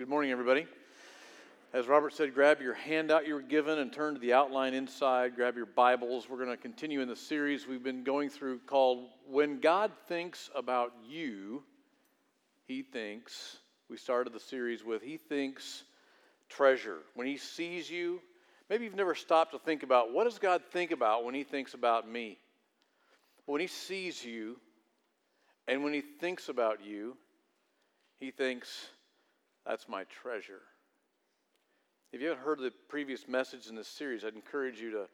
Good morning, everybody. As Robert said, grab your handout you were given and turn to the outline inside. Grab your Bibles. We're going to continue in the series we've been going through called When God Thinks About You, He Thinks. We started the series with He Thinks Treasure. When He sees you, maybe you've never stopped to think about what does God think about when He thinks about me? When He sees you and when He thinks about you, He thinks, that's my treasure. If you haven't heard the previous message in this series, I'd encourage you to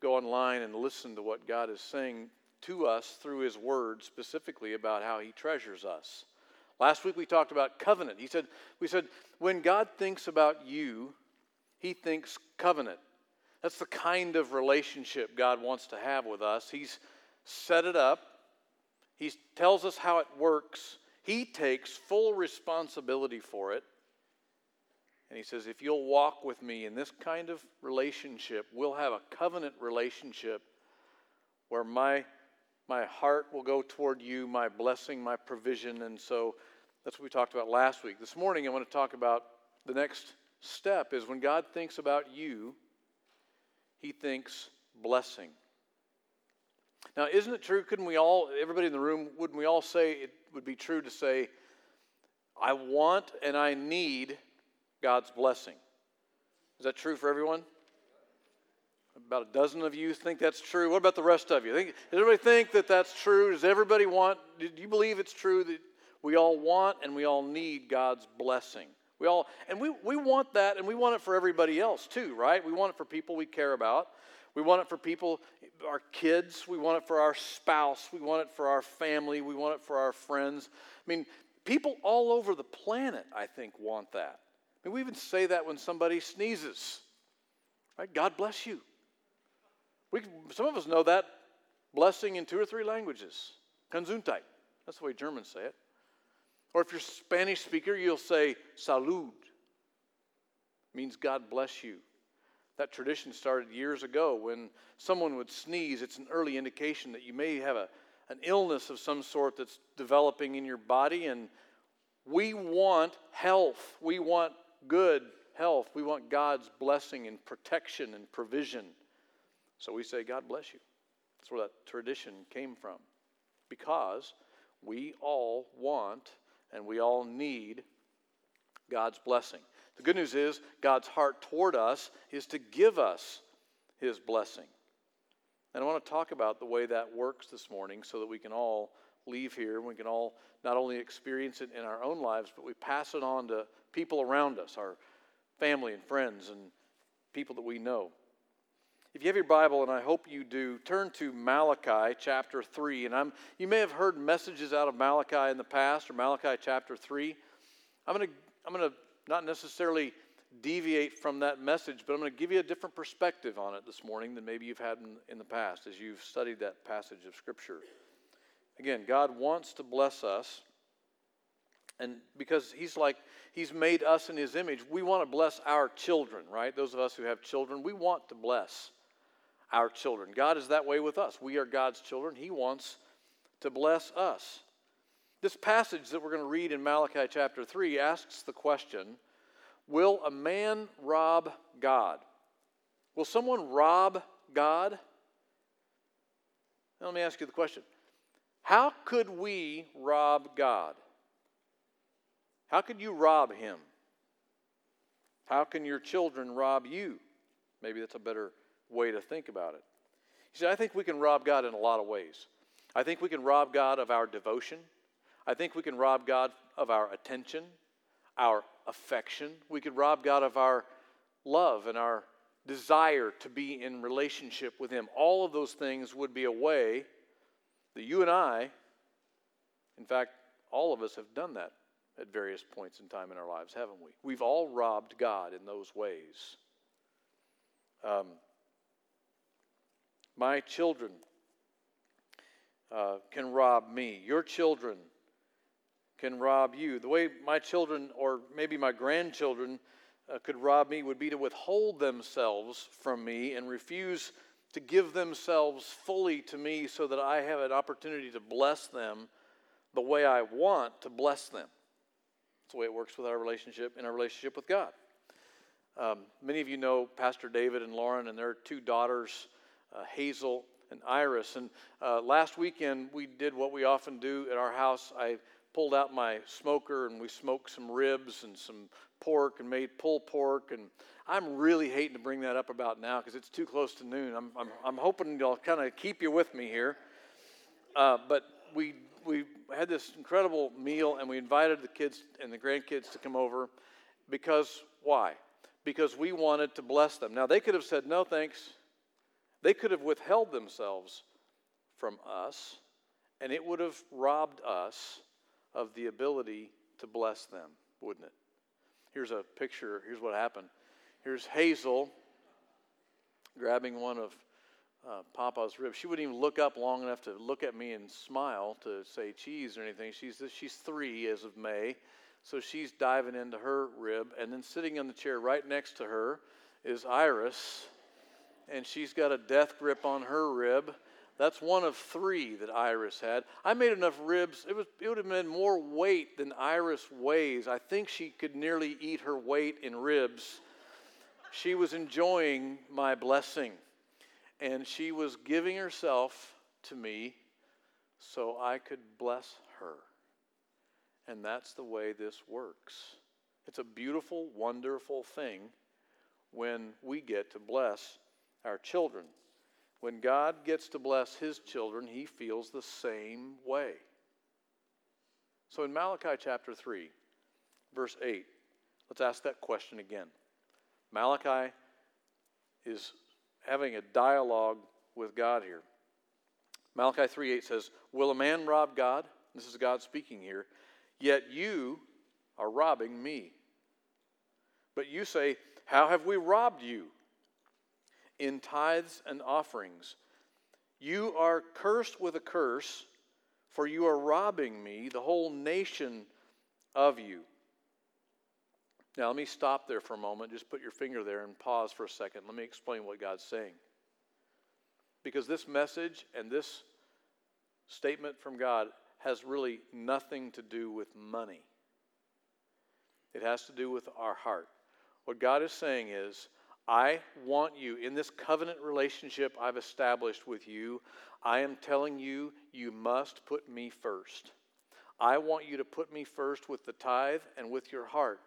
go online and listen to what God is saying to us through His Word, specifically about how He treasures us. Last week we talked about covenant. He said, we said, when God thinks about you, He thinks covenant. That's the kind of relationship God wants to have with us. He's set it up, He tells us how it works, He takes full responsibility for it. And he says, if you'll walk with me in this kind of relationship, we'll have a covenant relationship where my, my heart will go toward you, my blessing, my provision. And so that's what we talked about last week. This morning, I want to talk about the next step is when God thinks about you, he thinks blessing. Now, isn't it true? Couldn't we all, everybody in the room, wouldn't we all say it would be true to say, I want and I need God's blessing. Is that true for everyone? About a dozen of you think that's true. What about the rest of you? Think, does everybody think that that's true? Does everybody want, do you believe it's true that we all want and we all need God's blessing? We all, and we, we want that and we want it for everybody else too, right? We want it for people we care about. We want it for people, our kids. We want it for our spouse. We want it for our family. We want it for our friends. I mean, people all over the planet, I think, want that. I mean, we even say that when somebody sneezes. Right? God bless you. We, some of us know that blessing in two or three languages. Gesundheit. That's the way Germans say it. Or if you're a Spanish speaker, you'll say salud. It means God bless you. That tradition started years ago when someone would sneeze. It's an early indication that you may have a, an illness of some sort that's developing in your body, and we want health. We want good health. We want God's blessing and protection and provision. So we say, God bless you. That's where that tradition came from. Because we all want and we all need God's blessing. The good news is, God's heart toward us is to give us his blessing. And I want to talk about the way that works this morning so that we can all leave here and we can all not only experience it in our own lives, but we pass it on to people around us, our family and friends and people that we know. If you have your Bible, and I hope you do, turn to Malachi chapter 3. And I'm, you may have heard messages out of Malachi in the past, or Malachi chapter 3. I'm going to I'm going to not necessarily deviate from that message, but I'm going to give you a different perspective on it this morning than maybe you've had in, in the past as you've studied that passage of Scripture. Again, God wants to bless us. And because He's like, He's made us in His image, we want to bless our children, right? Those of us who have children, we want to bless our children. God is that way with us. We are God's children. He wants to bless us. This passage that we're going to read in Malachi chapter 3 asks the question Will a man rob God? Will someone rob God? Now, let me ask you the question How could we rob God? How could you rob him? How can your children rob you? Maybe that's a better way to think about it. You see, I think we can rob God in a lot of ways. I think we can rob God of our devotion. I think we can rob God of our attention, our affection. We could rob God of our love and our desire to be in relationship with Him. All of those things would be a way that you and I, in fact, all of us have done that at various points in time in our lives, haven't we? We've all robbed God in those ways. Um, my children uh, can rob me. Your children can rob you. The way my children, or maybe my grandchildren, uh, could rob me would be to withhold themselves from me and refuse to give themselves fully to me so that I have an opportunity to bless them the way I want to bless them. It's the way it works with our relationship in our relationship with God. Um, many of you know Pastor David and Lauren and their two daughters, uh, Hazel and Iris. And uh, last weekend, we did what we often do at our house. I pulled out my smoker and we smoked some ribs and some pork and made pulled pork. And I'm really hating to bring that up about now because it's too close to noon. I'm, I'm, I'm hoping I'll kind of keep you with me here. Uh, but we, we had this incredible meal and we invited the kids and the grandkids to come over because why? because we wanted to bless them. Now, they could have said, no, thanks. They could have withheld themselves from us, and it would have robbed us of the ability to bless them, wouldn't it? Here's a picture. Here's what happened. Here's Hazel grabbing one of uh, Papa's ribs. She wouldn't even look up long enough to look at me and smile to say cheese or anything. She's, she's three as of May. So she's diving into her rib, and then sitting in the chair right next to her is Iris, and she's got a death grip on her rib. That's one of three that Iris had. I made enough ribs, it, was, it would have been more weight than Iris weighs. I think she could nearly eat her weight in ribs. She was enjoying my blessing, and she was giving herself to me so I could bless her. And that's the way this works. It's a beautiful, wonderful thing when we get to bless our children. When God gets to bless his children, he feels the same way. So in Malachi chapter 3, verse 8, let's ask that question again. Malachi is having a dialogue with God here. Malachi 3 8 says, Will a man rob God? This is God speaking here. Yet you are robbing me. But you say, How have we robbed you? In tithes and offerings. You are cursed with a curse, for you are robbing me, the whole nation of you. Now, let me stop there for a moment. Just put your finger there and pause for a second. Let me explain what God's saying. Because this message and this statement from God has really nothing to do with money. It has to do with our heart. What God is saying is, I want you, in this covenant relationship I've established with you, I am telling you, you must put me first. I want you to put me first with the tithe and with your heart.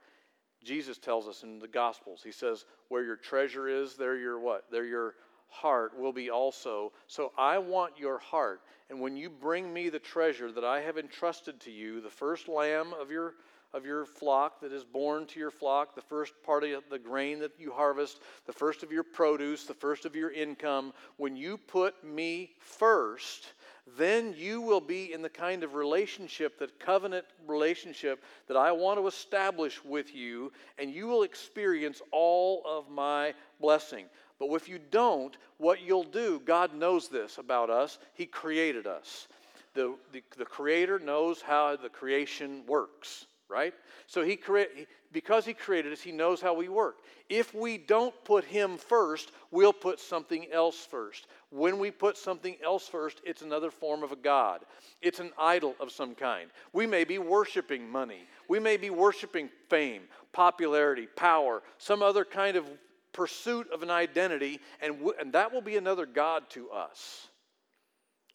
Jesus tells us in the Gospels, He says, Where your treasure is, there your what? There your heart will be also. So I want your heart. And when you bring me the treasure that I have entrusted to you, the first lamb of your of your flock that is born to your flock, the first part of the grain that you harvest, the first of your produce, the first of your income, when you put me first, then you will be in the kind of relationship, that covenant relationship that I want to establish with you, and you will experience all of my blessing. But if you don't, what you'll do, God knows this about us. He created us. The, the, the Creator knows how the creation works, right? So he create, because He created us, He knows how we work. If we don't put Him first, we'll put something else first. When we put something else first, it's another form of a God. It's an idol of some kind. We may be worshiping money. We may be worshiping fame, popularity, power, some other kind of pursuit of an identity, and, w- and that will be another God to us.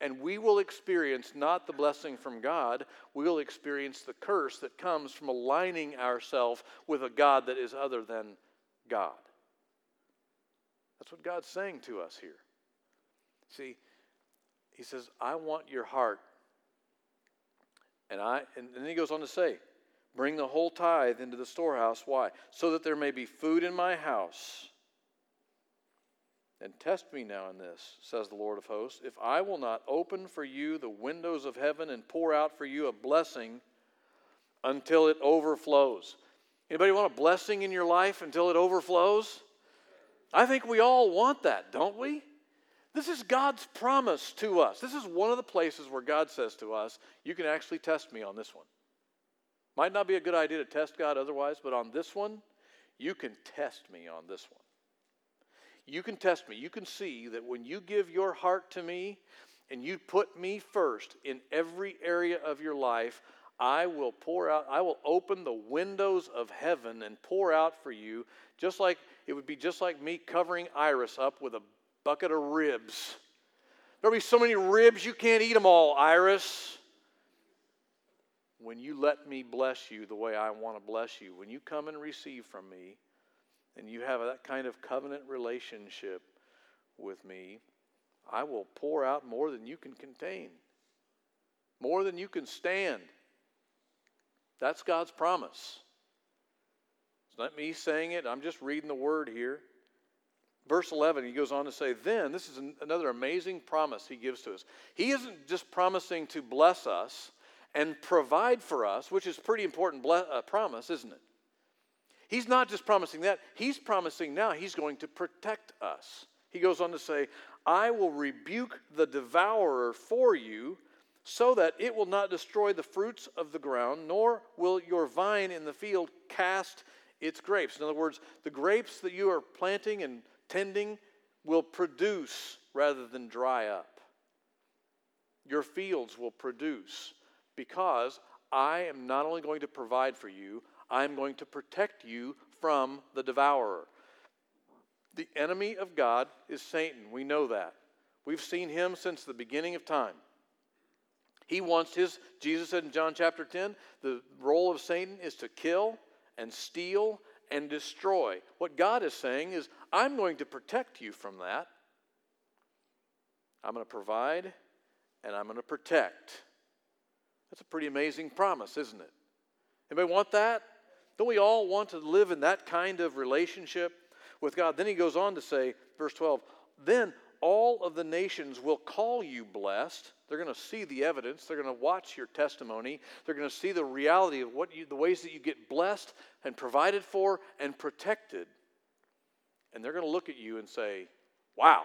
And we will experience not the blessing from God, we will experience the curse that comes from aligning ourselves with a God that is other than God. That's what God's saying to us here. See, He says, I want your heart. And, I, and then He goes on to say, Bring the whole tithe into the storehouse. Why? So that there may be food in my house. And test me now in this, says the Lord of hosts, if I will not open for you the windows of heaven and pour out for you a blessing until it overflows. Anybody want a blessing in your life until it overflows? I think we all want that, don't we? This is God's promise to us. This is one of the places where God says to us, You can actually test me on this one. Might not be a good idea to test God otherwise, but on this one, you can test me on this one. You can test me. You can see that when you give your heart to me and you put me first in every area of your life, I will pour out, I will open the windows of heaven and pour out for you, just like it would be just like me covering Iris up with a bucket of ribs. There'll be so many ribs you can't eat them all, Iris. When you let me bless you the way I want to bless you, when you come and receive from me, and you have that kind of covenant relationship with me, I will pour out more than you can contain, more than you can stand. That's God's promise. It's not me saying it, I'm just reading the word here. Verse 11, he goes on to say, Then, this is another amazing promise he gives to us. He isn't just promising to bless us and provide for us, which is pretty important ble- uh, promise, isn't it? He's not just promising that, he's promising now he's going to protect us. He goes on to say, I will rebuke the devourer for you, so that it will not destroy the fruits of the ground, nor will your vine in the field cast its grapes. In other words, the grapes that you are planting and tending will produce rather than dry up. Your fields will produce because I am not only going to provide for you, I'm going to protect you from the devourer. The enemy of God is Satan. We know that. We've seen him since the beginning of time. He wants his, Jesus said in John chapter 10, the role of Satan is to kill and steal and destroy. What God is saying is, I'm going to protect you from that. I'm going to provide and I'm going to protect. That's a pretty amazing promise, isn't it? Anybody want that? Don't we all want to live in that kind of relationship with God? Then he goes on to say, verse 12, then all of the nations will call you blessed. They're going to see the evidence. They're going to watch your testimony. They're going to see the reality of what you, the ways that you get blessed and provided for and protected. And they're going to look at you and say, Wow,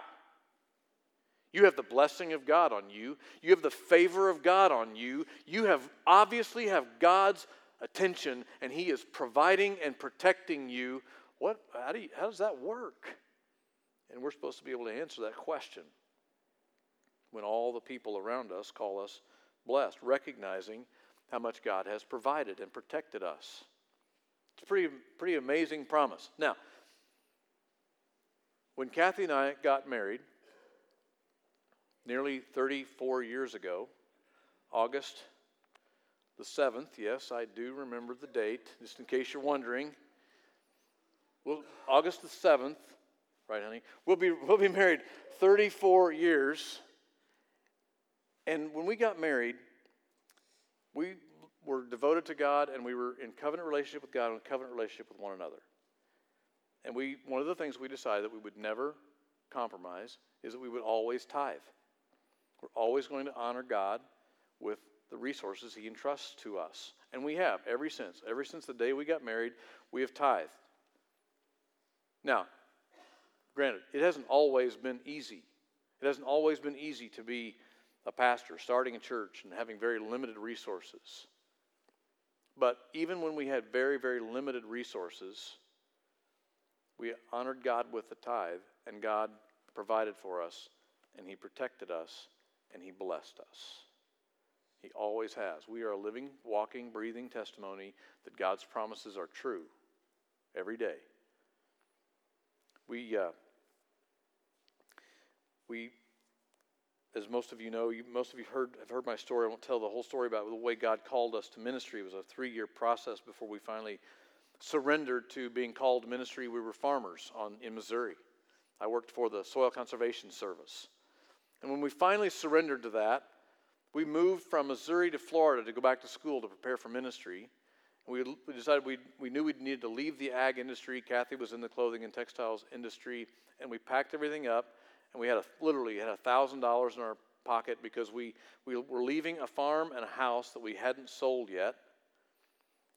you have the blessing of God on you. You have the favor of God on you. You have obviously have God's attention and he is providing and protecting you. What how, do you, how does that work? And we're supposed to be able to answer that question when all the people around us call us blessed, recognizing how much God has provided and protected us. It's a pretty, pretty amazing promise. Now, when Kathy and I got married, nearly 34 years ago, August the 7th, yes, I do remember the date, just in case you're wondering. Well, August the 7th, Right, honey? We'll be, we'll be married 34 years. And when we got married, we were devoted to God and we were in covenant relationship with God and covenant relationship with one another. And we, one of the things we decided that we would never compromise is that we would always tithe. We're always going to honor God with the resources He entrusts to us. And we have, ever since. Ever since the day we got married, we have tithed. Now, Granted, it hasn't always been easy. It hasn't always been easy to be a pastor, starting a church and having very limited resources. But even when we had very, very limited resources, we honored God with the tithe, and God provided for us, and He protected us, and He blessed us. He always has. We are a living, walking, breathing testimony that God's promises are true every day. We, uh, we, as most of you know, you, most of you heard, have heard my story. I won't tell the whole story about the way God called us to ministry. It was a three year process before we finally surrendered to being called ministry. We were farmers on, in Missouri. I worked for the Soil Conservation Service. And when we finally surrendered to that, we moved from Missouri to Florida to go back to school to prepare for ministry. We, we decided we, we knew we needed to leave the ag industry. Kathy was in the clothing and textiles industry, and we packed everything up, and we had a, literally had a thousand dollars in our pocket because we, we were leaving a farm and a house that we hadn't sold yet,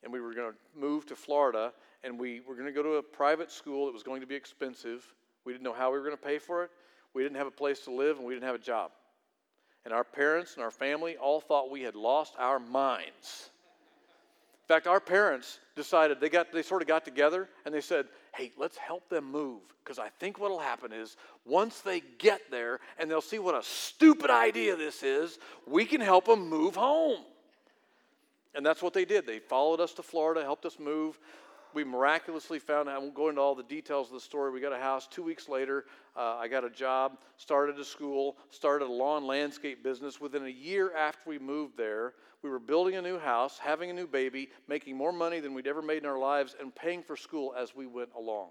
and we were going to move to Florida, and we were going to go to a private school that was going to be expensive. We didn't know how we were going to pay for it. We didn't have a place to live, and we didn't have a job. And our parents and our family all thought we had lost our minds. In fact, our parents decided they got they sort of got together and they said, "Hey, let's help them move because I think what'll happen is once they get there and they'll see what a stupid idea this is, we can help them move home." And that's what they did. They followed us to Florida, helped us move. We miraculously found, I won't go into all the details of the story. We got a house. Two weeks later, uh, I got a job, started a school, started a lawn landscape business. Within a year after we moved there, we were building a new house, having a new baby, making more money than we'd ever made in our lives, and paying for school as we went along.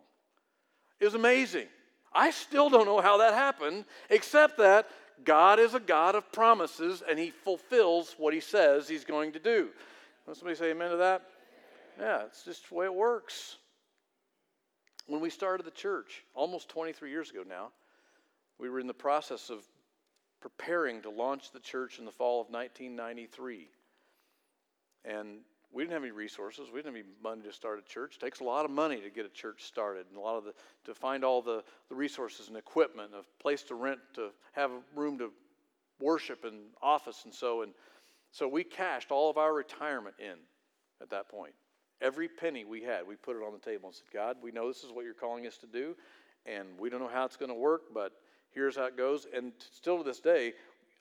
It was amazing. I still don't know how that happened, except that God is a God of promises and He fulfills what He says He's going to do. Somebody say amen to that? Yeah, it's just the way it works. When we started the church, almost 23 years ago now, we were in the process of preparing to launch the church in the fall of 1993. And we didn't have any resources. We didn't have any money to start a church. It takes a lot of money to get a church started, and a lot of the to find all the, the resources and equipment, a place to rent, to have a room to worship and office and so. And so we cashed all of our retirement in at that point. Every penny we had, we put it on the table and said, God, we know this is what you're calling us to do, and we don't know how it's going to work, but here's how it goes. And still to this day,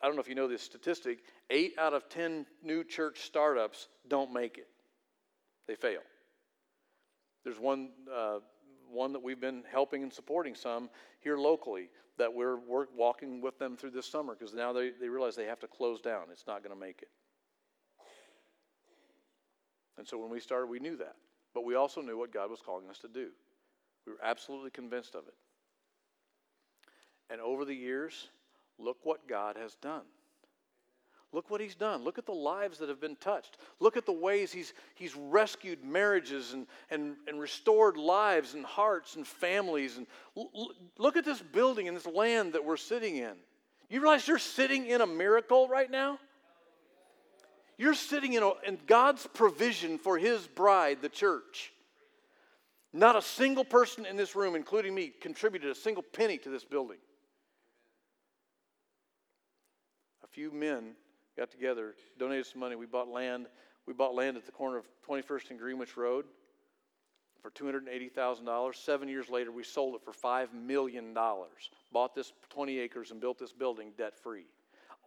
I don't know if you know this statistic, eight out of 10 new church startups don't make it, they fail. There's one, uh, one that we've been helping and supporting some here locally that we're, we're walking with them through this summer because now they, they realize they have to close down. It's not going to make it. And so when we started, we knew that. But we also knew what God was calling us to do. We were absolutely convinced of it. And over the years, Look what God has done. Look what he's done. Look at the lives that have been touched. Look at the ways he's, he's rescued marriages and, and, and restored lives and hearts and families. And l- look at this building and this land that we're sitting in. You realize you're sitting in a miracle right now? You're sitting in, a, in God's provision for his bride, the church. Not a single person in this room, including me, contributed a single penny to this building. A few men got together, donated some money. We bought land. We bought land at the corner of 21st and Greenwich Road for $280,000. Seven years later, we sold it for $5 million. Bought this 20 acres and built this building debt free.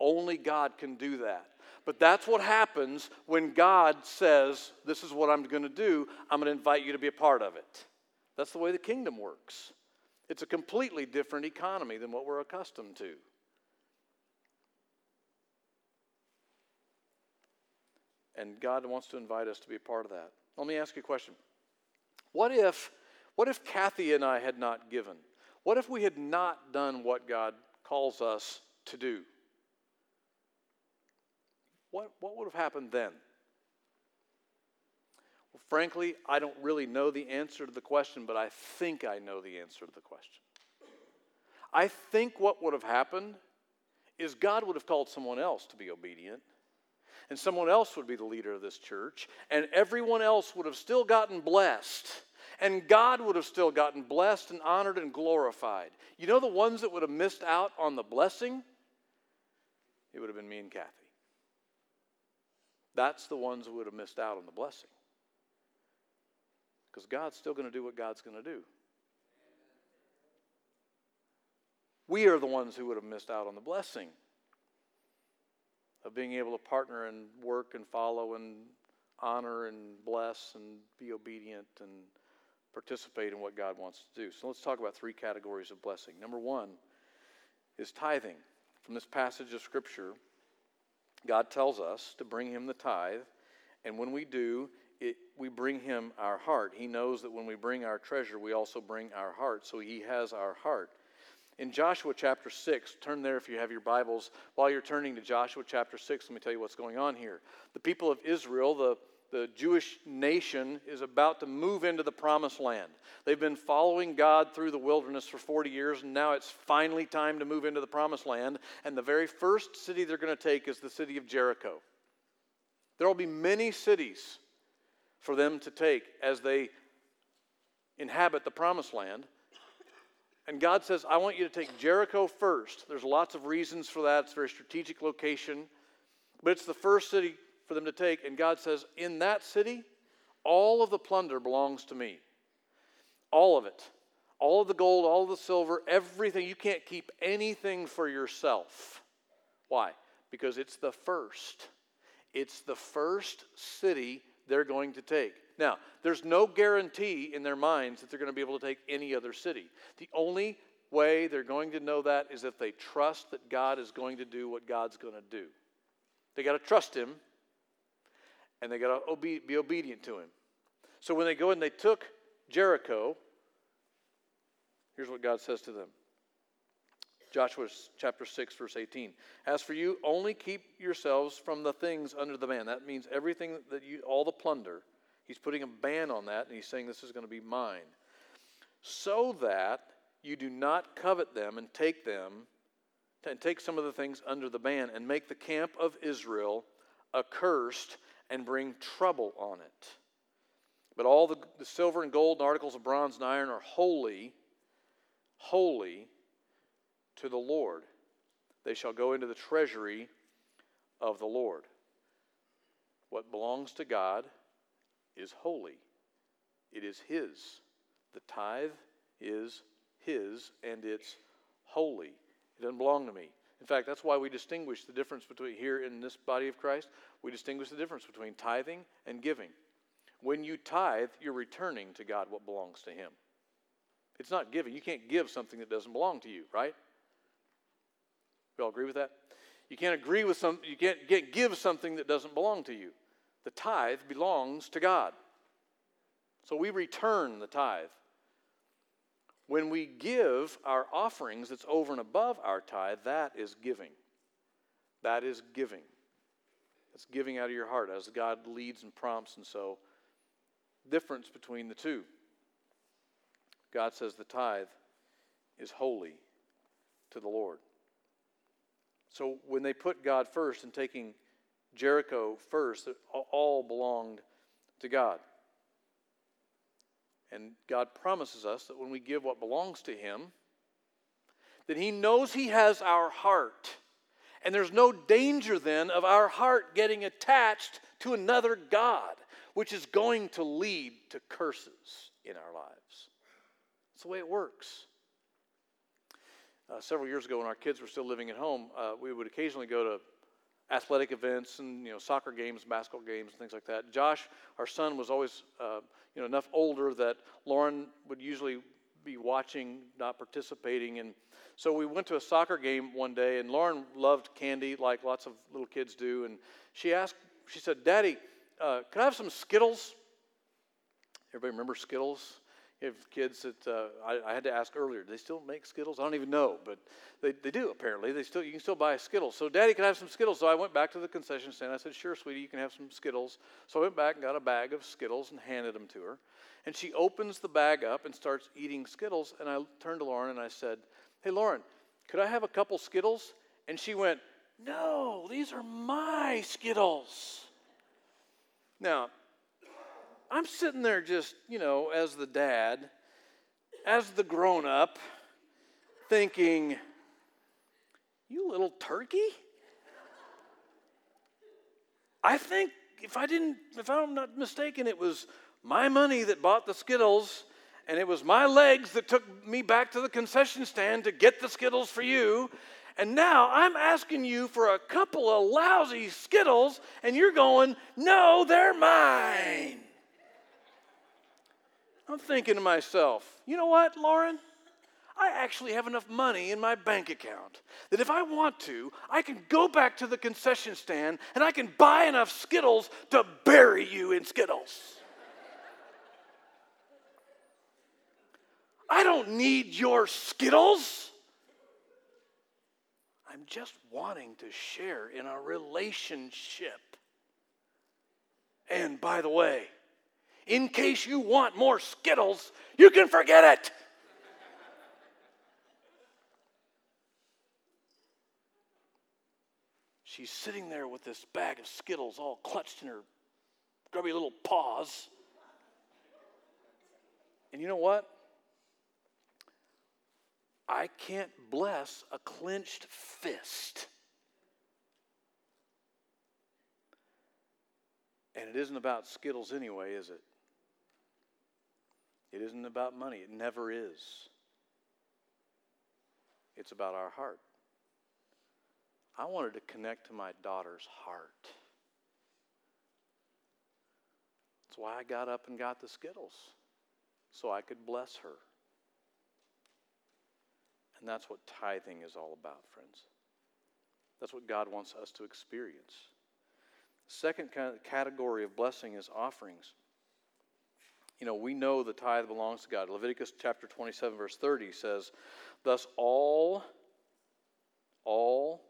Only God can do that. But that's what happens when God says, This is what I'm going to do. I'm going to invite you to be a part of it. That's the way the kingdom works. It's a completely different economy than what we're accustomed to. And God wants to invite us to be a part of that. Let me ask you a question. What if, what if Kathy and I had not given? What if we had not done what God calls us to do? What, what would have happened then? Well, frankly, I don't really know the answer to the question, but I think I know the answer to the question. I think what would have happened is God would have called someone else to be obedient and someone else would be the leader of this church, and everyone else would have still gotten blessed. And God would have still gotten blessed and honored and glorified. You know the ones that would have missed out on the blessing? It would have been me and Kathy. That's the ones who would have missed out on the blessing. Because God's still going to do what God's going to do. We are the ones who would have missed out on the blessing of being able to partner and work and follow and honor and bless and be obedient and participate in what God wants to do. So let's talk about three categories of blessing. Number one is tithing. From this passage of Scripture, God tells us to bring Him the tithe, and when we do, it, we bring Him our heart. He knows that when we bring our treasure, we also bring our heart, so He has our heart. In Joshua chapter 6, turn there if you have your Bibles. While you're turning to Joshua chapter 6, let me tell you what's going on here. The people of Israel, the, the Jewish nation, is about to move into the promised land. They've been following God through the wilderness for 40 years, and now it's finally time to move into the promised land. And the very first city they're going to take is the city of Jericho. There will be many cities for them to take as they inhabit the promised land. And God says, I want you to take Jericho first. There's lots of reasons for that. It's a very strategic location, but it's the first city for them to take. And God says, In that city, all of the plunder belongs to me. All of it. All of the gold, all of the silver, everything. You can't keep anything for yourself. Why? Because it's the first. It's the first city they're going to take. Now, there's no guarantee in their minds that they're going to be able to take any other city. The only way they're going to know that is if they trust that God is going to do what God's going to do. They got to trust Him and they got to obe- be obedient to Him. So when they go and they took Jericho, here's what God says to them Joshua chapter 6, verse 18. As for you, only keep yourselves from the things under the ban. That means everything that you, all the plunder. He's putting a ban on that, and he's saying this is going to be mine. So that you do not covet them and take them, and take some of the things under the ban, and make the camp of Israel accursed and bring trouble on it. But all the, the silver and gold and articles of bronze and iron are holy, holy to the Lord. They shall go into the treasury of the Lord. What belongs to God is holy, it is His. The tithe is His, and it's holy. It doesn't belong to me. In fact, that's why we distinguish the difference between here in this body of Christ. We distinguish the difference between tithing and giving. When you tithe, you're returning to God what belongs to Him. It's not giving. You can't give something that doesn't belong to you, right? We all agree with that? You can't agree with some, you can't, give something that doesn't belong to you. The tithe belongs to God. So we return the tithe. When we give our offerings that's over and above our tithe, that is giving. That is giving. It's giving out of your heart as God leads and prompts, and so difference between the two. God says the tithe is holy to the Lord. So when they put God first and taking Jericho first, it all belonged to God. And God promises us that when we give what belongs to Him, that He knows He has our heart. And there's no danger then of our heart getting attached to another God, which is going to lead to curses in our lives. That's the way it works. Uh, several years ago, when our kids were still living at home, uh, we would occasionally go to athletic events and you know soccer games, basketball games, and things like that. Josh, our son, was always uh, you know enough older that Lauren would usually be watching, not participating, and so we went to a soccer game one day, and Lauren loved candy like lots of little kids do, and she asked, she said, "Daddy, uh, can I have some Skittles?" Everybody remember Skittles? Have kids that uh, I, I, had to ask earlier. Do they still make Skittles? I don't even know, but they, they do apparently. They still you can still buy Skittles. So, Daddy, can I have some Skittles? So I went back to the concession stand. I said, Sure, sweetie, you can have some Skittles. So I went back and got a bag of Skittles and handed them to her. And she opens the bag up and starts eating Skittles. And I turned to Lauren and I said, Hey, Lauren, could I have a couple Skittles? And she went, No, these are my Skittles. Now, I'm sitting there just, you know, as the dad, as the grown up, thinking, you little turkey? I think if I didn't, if I'm not mistaken, it was my money that bought the Skittles, and it was my legs that took me back to the concession stand to get the Skittles for you. And now I'm asking you for a couple of lousy Skittles, and you're going, no, they're mine. I'm thinking to myself, you know what, Lauren? I actually have enough money in my bank account that if I want to, I can go back to the concession stand and I can buy enough Skittles to bury you in Skittles. I don't need your Skittles. I'm just wanting to share in a relationship. And by the way, in case you want more Skittles, you can forget it. She's sitting there with this bag of Skittles all clutched in her grubby little paws. And you know what? I can't bless a clenched fist. And it isn't about Skittles anyway, is it? It isn't about money, it never is. It's about our heart. I wanted to connect to my daughter's heart. That's why I got up and got the Skittles, so I could bless her. And that's what tithing is all about, friends. That's what God wants us to experience. Second category of blessing is offerings. You know, we know the tithe belongs to God. Leviticus chapter 27, verse 30 says, Thus all, all,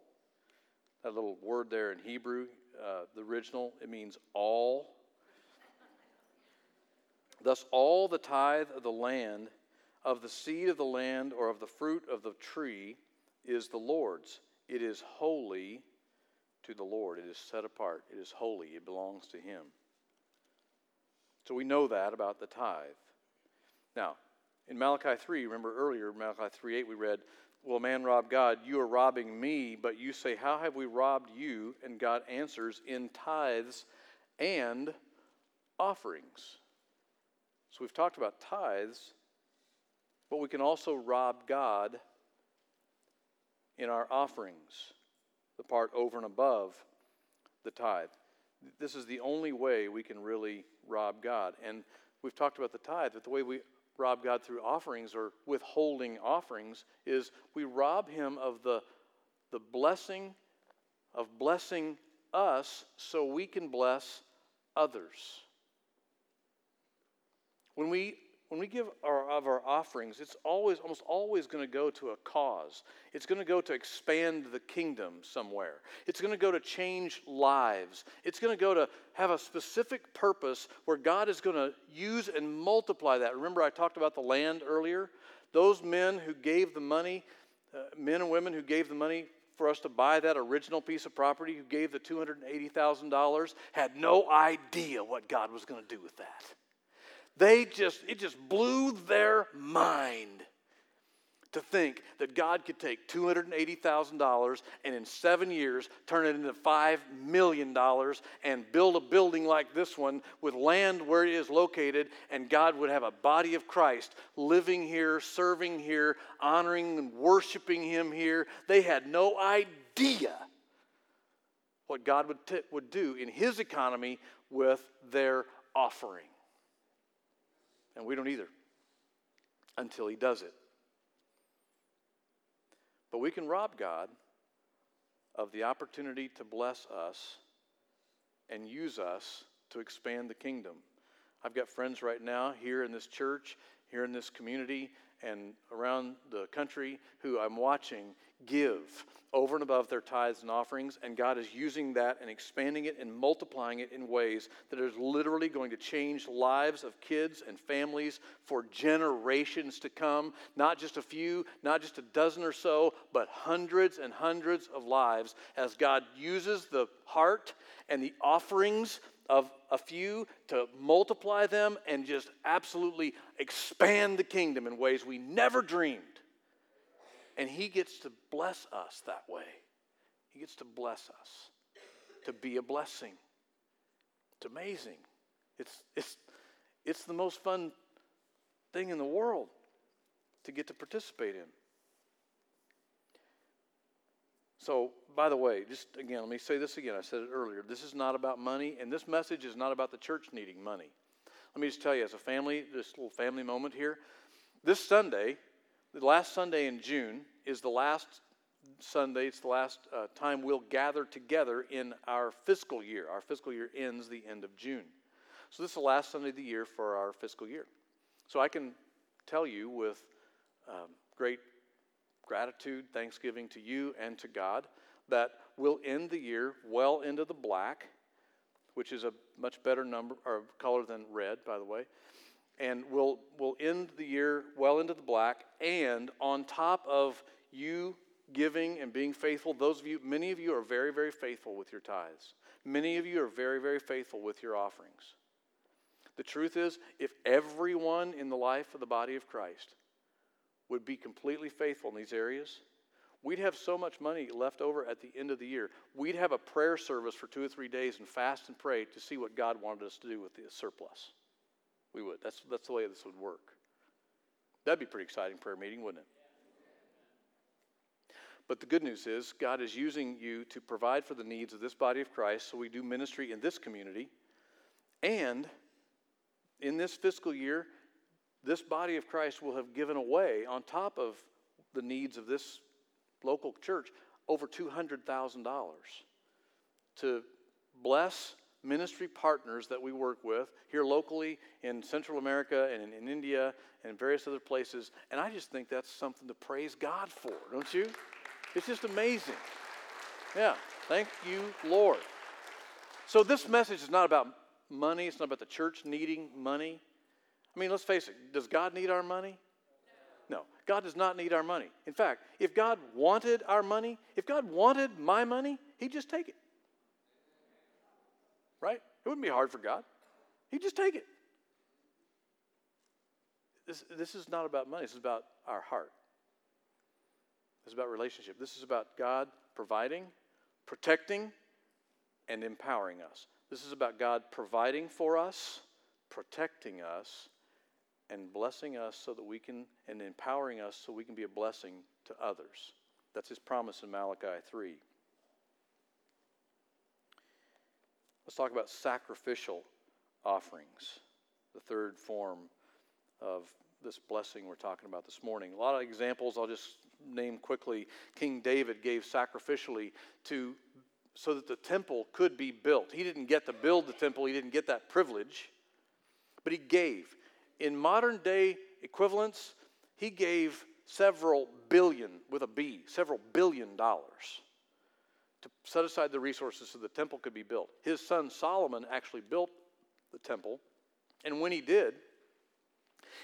that little word there in Hebrew, uh, the original, it means all. Thus all the tithe of the land of the seed of the land or of the fruit of the tree is the Lord's. It is holy to the Lord. It is set apart. It is holy. It belongs to Him. So we know that about the tithe. Now, in Malachi 3, remember earlier, Malachi 3 8, we read, Will man rob God? You are robbing me, but you say, How have we robbed you? And God answers, In tithes and offerings. So we've talked about tithes but we can also rob God in our offerings, the part over and above the tithe. This is the only way we can really rob God. And we've talked about the tithe, but the way we rob God through offerings or withholding offerings is we rob Him of the, the blessing of blessing us so we can bless others. When we when we give our, of our offerings, it's always, almost always going to go to a cause. It's going to go to expand the kingdom somewhere. It's going to go to change lives. It's going to go to have a specific purpose where God is going to use and multiply that. Remember, I talked about the land earlier? Those men who gave the money, uh, men and women who gave the money for us to buy that original piece of property, who gave the $280,000, had no idea what God was going to do with that. They just, it just blew their mind to think that God could take $280,000 and in seven years turn it into $5 million and build a building like this one with land where it is located, and God would have a body of Christ living here, serving here, honoring and worshiping Him here. They had no idea what God would, t- would do in His economy with their offering. And we don't either until He does it. But we can rob God of the opportunity to bless us and use us to expand the kingdom. I've got friends right now here in this church, here in this community, and around the country who I'm watching give over and above their tithes and offerings, and God is using that and expanding it and multiplying it in ways that is literally going to change lives of kids and families for generations to come. Not just a few, not just a dozen or so, but hundreds and hundreds of lives as God uses the heart and the offerings of a few to multiply them and just absolutely expand the kingdom in ways we never dreamed. And He gets to bless us that way. He gets to bless us, to be a blessing. It's amazing. It's, it's, it's the most fun thing in the world to get to participate in. So, by the way, just again, let me say this again. I said it earlier. This is not about money, and this message is not about the church needing money. Let me just tell you, as a family, this little family moment here, this Sunday, the last Sunday in June, is the last Sunday, it's the last uh, time we'll gather together in our fiscal year. Our fiscal year ends the end of June. So, this is the last Sunday of the year for our fiscal year. So, I can tell you with um, great gratitude, thanksgiving to you and to God that we'll end the year well into the black, which is a much better number or color than red, by the way. And we'll, we'll end the year well into the black. And on top of you giving and being faithful, those of you, many of you are very, very faithful with your tithes. Many of you are very, very faithful with your offerings. The truth is, if everyone in the life of the body of Christ would be completely faithful in these areas, we'd have so much money left over at the end of the year. We'd have a prayer service for two or three days and fast and pray to see what God wanted us to do with the surplus. We would. That's, that's the way this would work. That'd be pretty exciting prayer meeting, wouldn't it? But the good news is, God is using you to provide for the needs of this body of Christ, so we do ministry in this community. And in this fiscal year, this body of Christ will have given away, on top of the needs of this local church, over $200,000 to bless ministry partners that we work with here locally in Central America and in, in, India and various other places. And I just think that's something to praise God for, don't you? It's just amazing. Yeah, thank you, Lord. So, this message is not about money, it's not about the church needing money. I mean, let's face it, does God need our money? No, God does not need our money. In fact, if God wanted our money, if God wanted my money, He'd just take it. Right? It wouldn't be hard for God. He'd just take it. This, this is not about money, this is about our heart. This is about relationship. This is about God providing, protecting, and empowering us. This is about God providing for us, protecting us, and blessing us so that we can, and empowering us so we can be a blessing to others. That's his promise in Malachi 3. Let's talk about sacrificial offerings, the third form of this blessing we're talking about this morning. A lot of examples I'll just name quickly. King David gave sacrificially to so that the temple could be built. He didn't get to build the temple, he didn't get that privilege, but he gave. In modern day equivalents, he gave several billion, with a B, several billion dollars to set aside the resources so the temple could be built. His son Solomon actually built the temple, and when he did,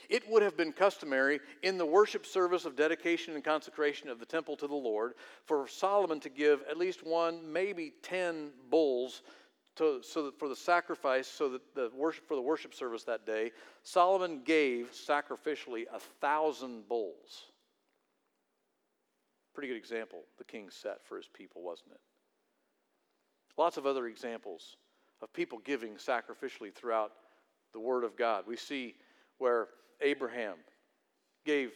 it would have been customary in the worship service of dedication and consecration of the temple to the Lord for Solomon to give at least one, maybe ten bulls so that for the sacrifice, so that the worship for the worship service that day, Solomon gave sacrificially a thousand bulls. Pretty good example the king set for his people, wasn't it? Lots of other examples of people giving sacrificially throughout the Word of God. We see where Abraham gave,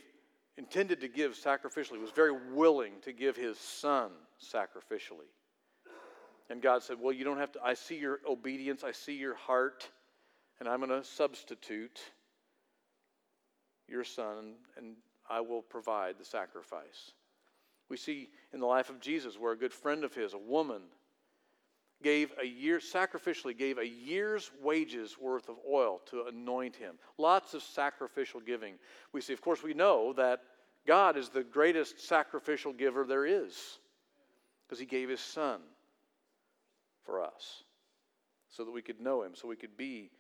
intended to give sacrificially, was very willing to give his son sacrificially. And God said, Well, you don't have to, I see your obedience, I see your heart, and I'm going to substitute your son, and I will provide the sacrifice. We see in the life of Jesus where a good friend of his, a woman, gave a year, sacrificially gave a year's wages worth of oil to anoint him. Lots of sacrificial giving. We see, of course, we know that God is the greatest sacrificial giver there is because he gave his son for us so that we could know him, so we could be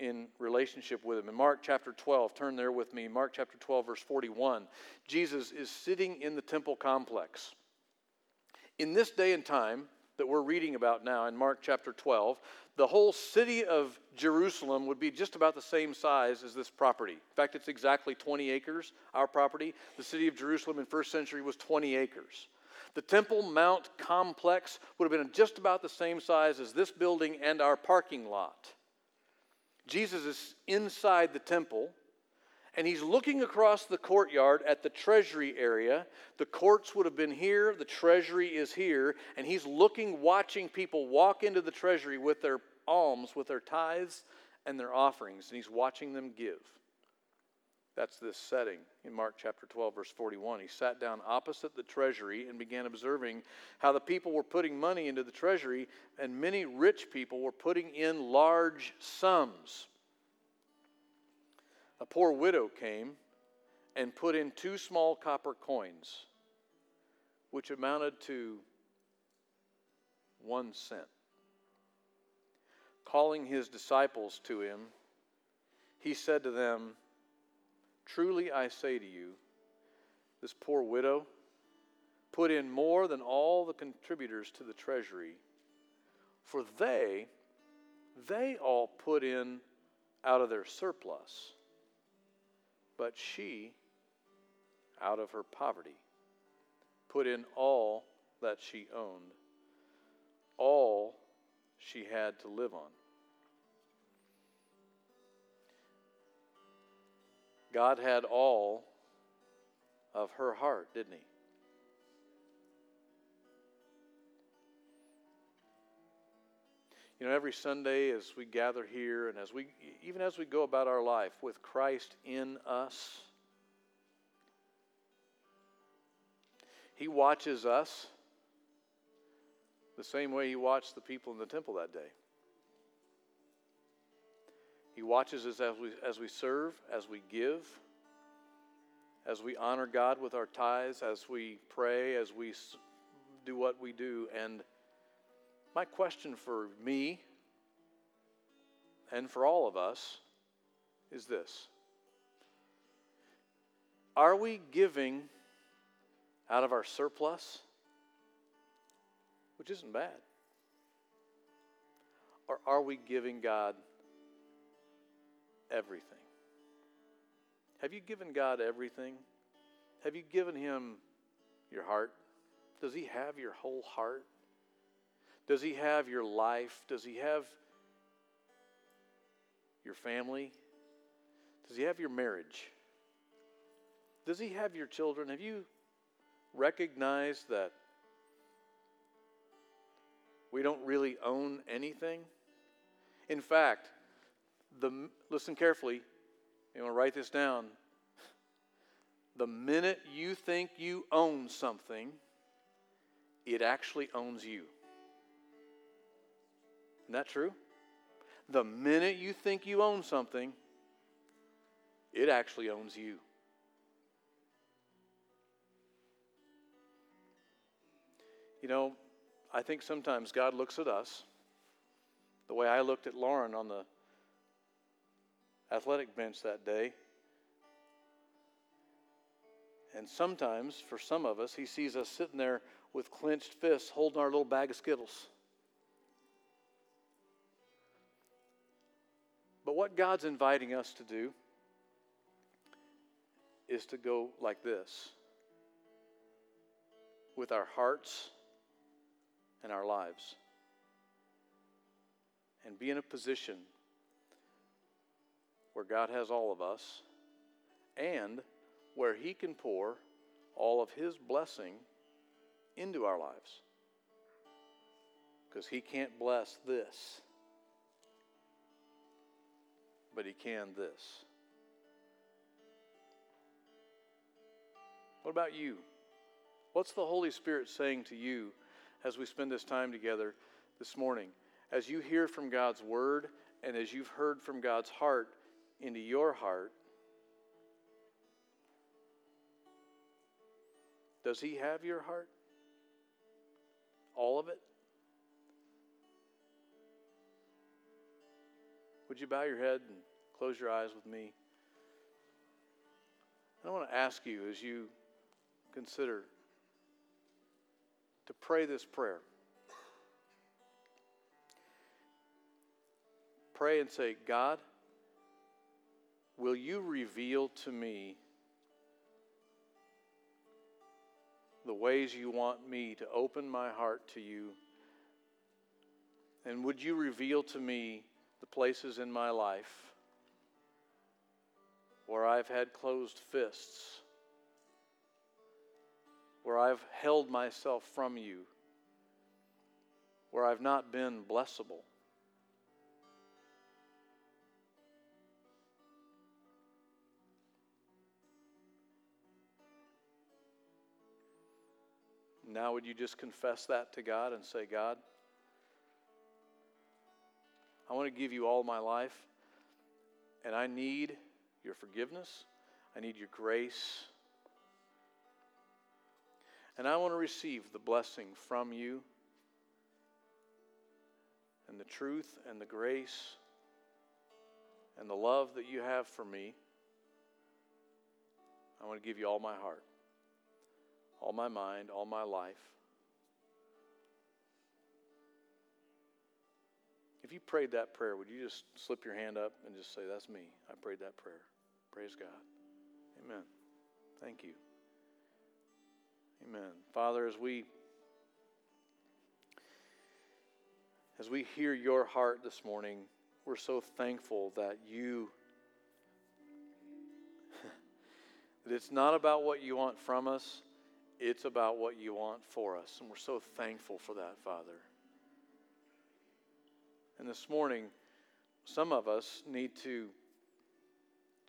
in relationship with him. In Mark chapter 12, turn there with me, Mark chapter 12, verse 41, Jesus is sitting in the temple complex. In this day and time, that we're reading about now in Mark chapter 12, the whole city of Jerusalem would be just about the same size as this property. In fact, it's exactly 20 acres, our property. The city of Jerusalem in first century was 20 acres. The Temple Mount complex would have been just about the same size as this building and our parking lot. Jesus is inside the temple and he's looking across the courtyard at the treasury area. The courts would have been here, the treasury is here, and he's looking, watching people walk into the treasury with their alms, with their tithes and their offerings, and he's watching them give. That's this setting in Mark chapter 12, verse 41. He sat down opposite the treasury and began observing how the people were putting money into the treasury, and many rich people were putting in large sums a poor widow came and put in two small copper coins, which amounted to one cent. Calling his disciples to him, he said to them, Truly I say to you, this poor widow put in more than all the contributors to the treasury, for they, they all put in out of their surplus but she, out of her poverty, put in all that she owned, all she had to live on. God had all of her heart, didn't he? You know, every Sunday as we gather here and as we even as we go about our life with Christ in us, He watches us the same way He watched the people in the temple that day. He watches us as we, as we serve, as we give, as we honor God with our tithes, as we pray, as we do what we do. And my question for me and for all of us is this Are we giving out of our surplus? Which isn't bad. Or are we giving God everything? Have you given God everything? Have you given Him your heart? Does He have your whole heart? Does He have your life? Does He have your family? Does He have your marriage? Does He have your children? Have you recognized that we don't really own anything? In fact, the, listen carefully. You want to write this down. The minute you think you own something, it actually owns you. Isn't that true? The minute you think you own something, it actually owns you. You know, I think sometimes God looks at us the way I looked at Lauren on the athletic bench that day. And sometimes, for some of us, he sees us sitting there with clenched fists holding our little bag of Skittles. But what God's inviting us to do is to go like this with our hearts and our lives and be in a position where God has all of us and where He can pour all of His blessing into our lives. Because He can't bless this, but He can this. What about you? What's the Holy Spirit saying to you as we spend this time together this morning? As you hear from God's Word and as you've heard from God's heart, into your heart, does He have your heart? All of it? Would you bow your head and close your eyes with me? And I want to ask you as you consider to pray this prayer. Pray and say, God, Will you reveal to me the ways you want me to open my heart to you? And would you reveal to me the places in my life where I've had closed fists, where I've held myself from you, where I've not been blessable? Now, would you just confess that to God and say, God, I want to give you all my life, and I need your forgiveness. I need your grace. And I want to receive the blessing from you and the truth and the grace and the love that you have for me. I want to give you all my heart all my mind, all my life. If you prayed that prayer, would you just slip your hand up and just say, That's me. I prayed that prayer. Praise God. Amen. Thank you. Amen. Father, as we as we hear your heart this morning, we're so thankful that you that it's not about what you want from us, it's about what you want for us. And we're so thankful for that, Father. And this morning, some of us need to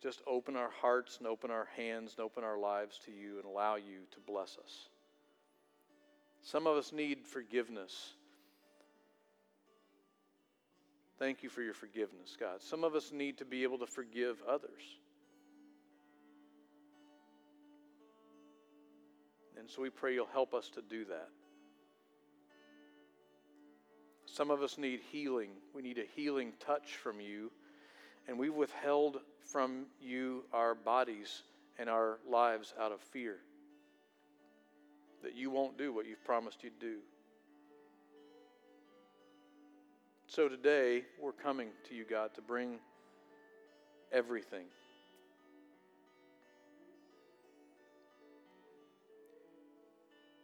just open our hearts and open our hands and open our lives to you and allow you to bless us. Some of us need forgiveness. Thank you for your forgiveness, God. Some of us need to be able to forgive others. And so we pray you'll help us to do that. Some of us need healing. We need a healing touch from you. And we've withheld from you our bodies and our lives out of fear that you won't do what you've promised you'd do. So today, we're coming to you, God, to bring everything.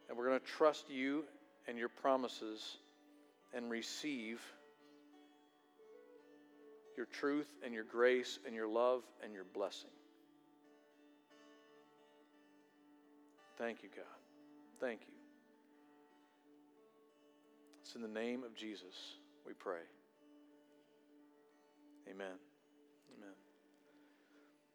And we're going to trust you and your promises and receive your truth and your grace and your love and your blessing. Thank you, God. Thank you. It's in the name of Jesus we pray. Amen.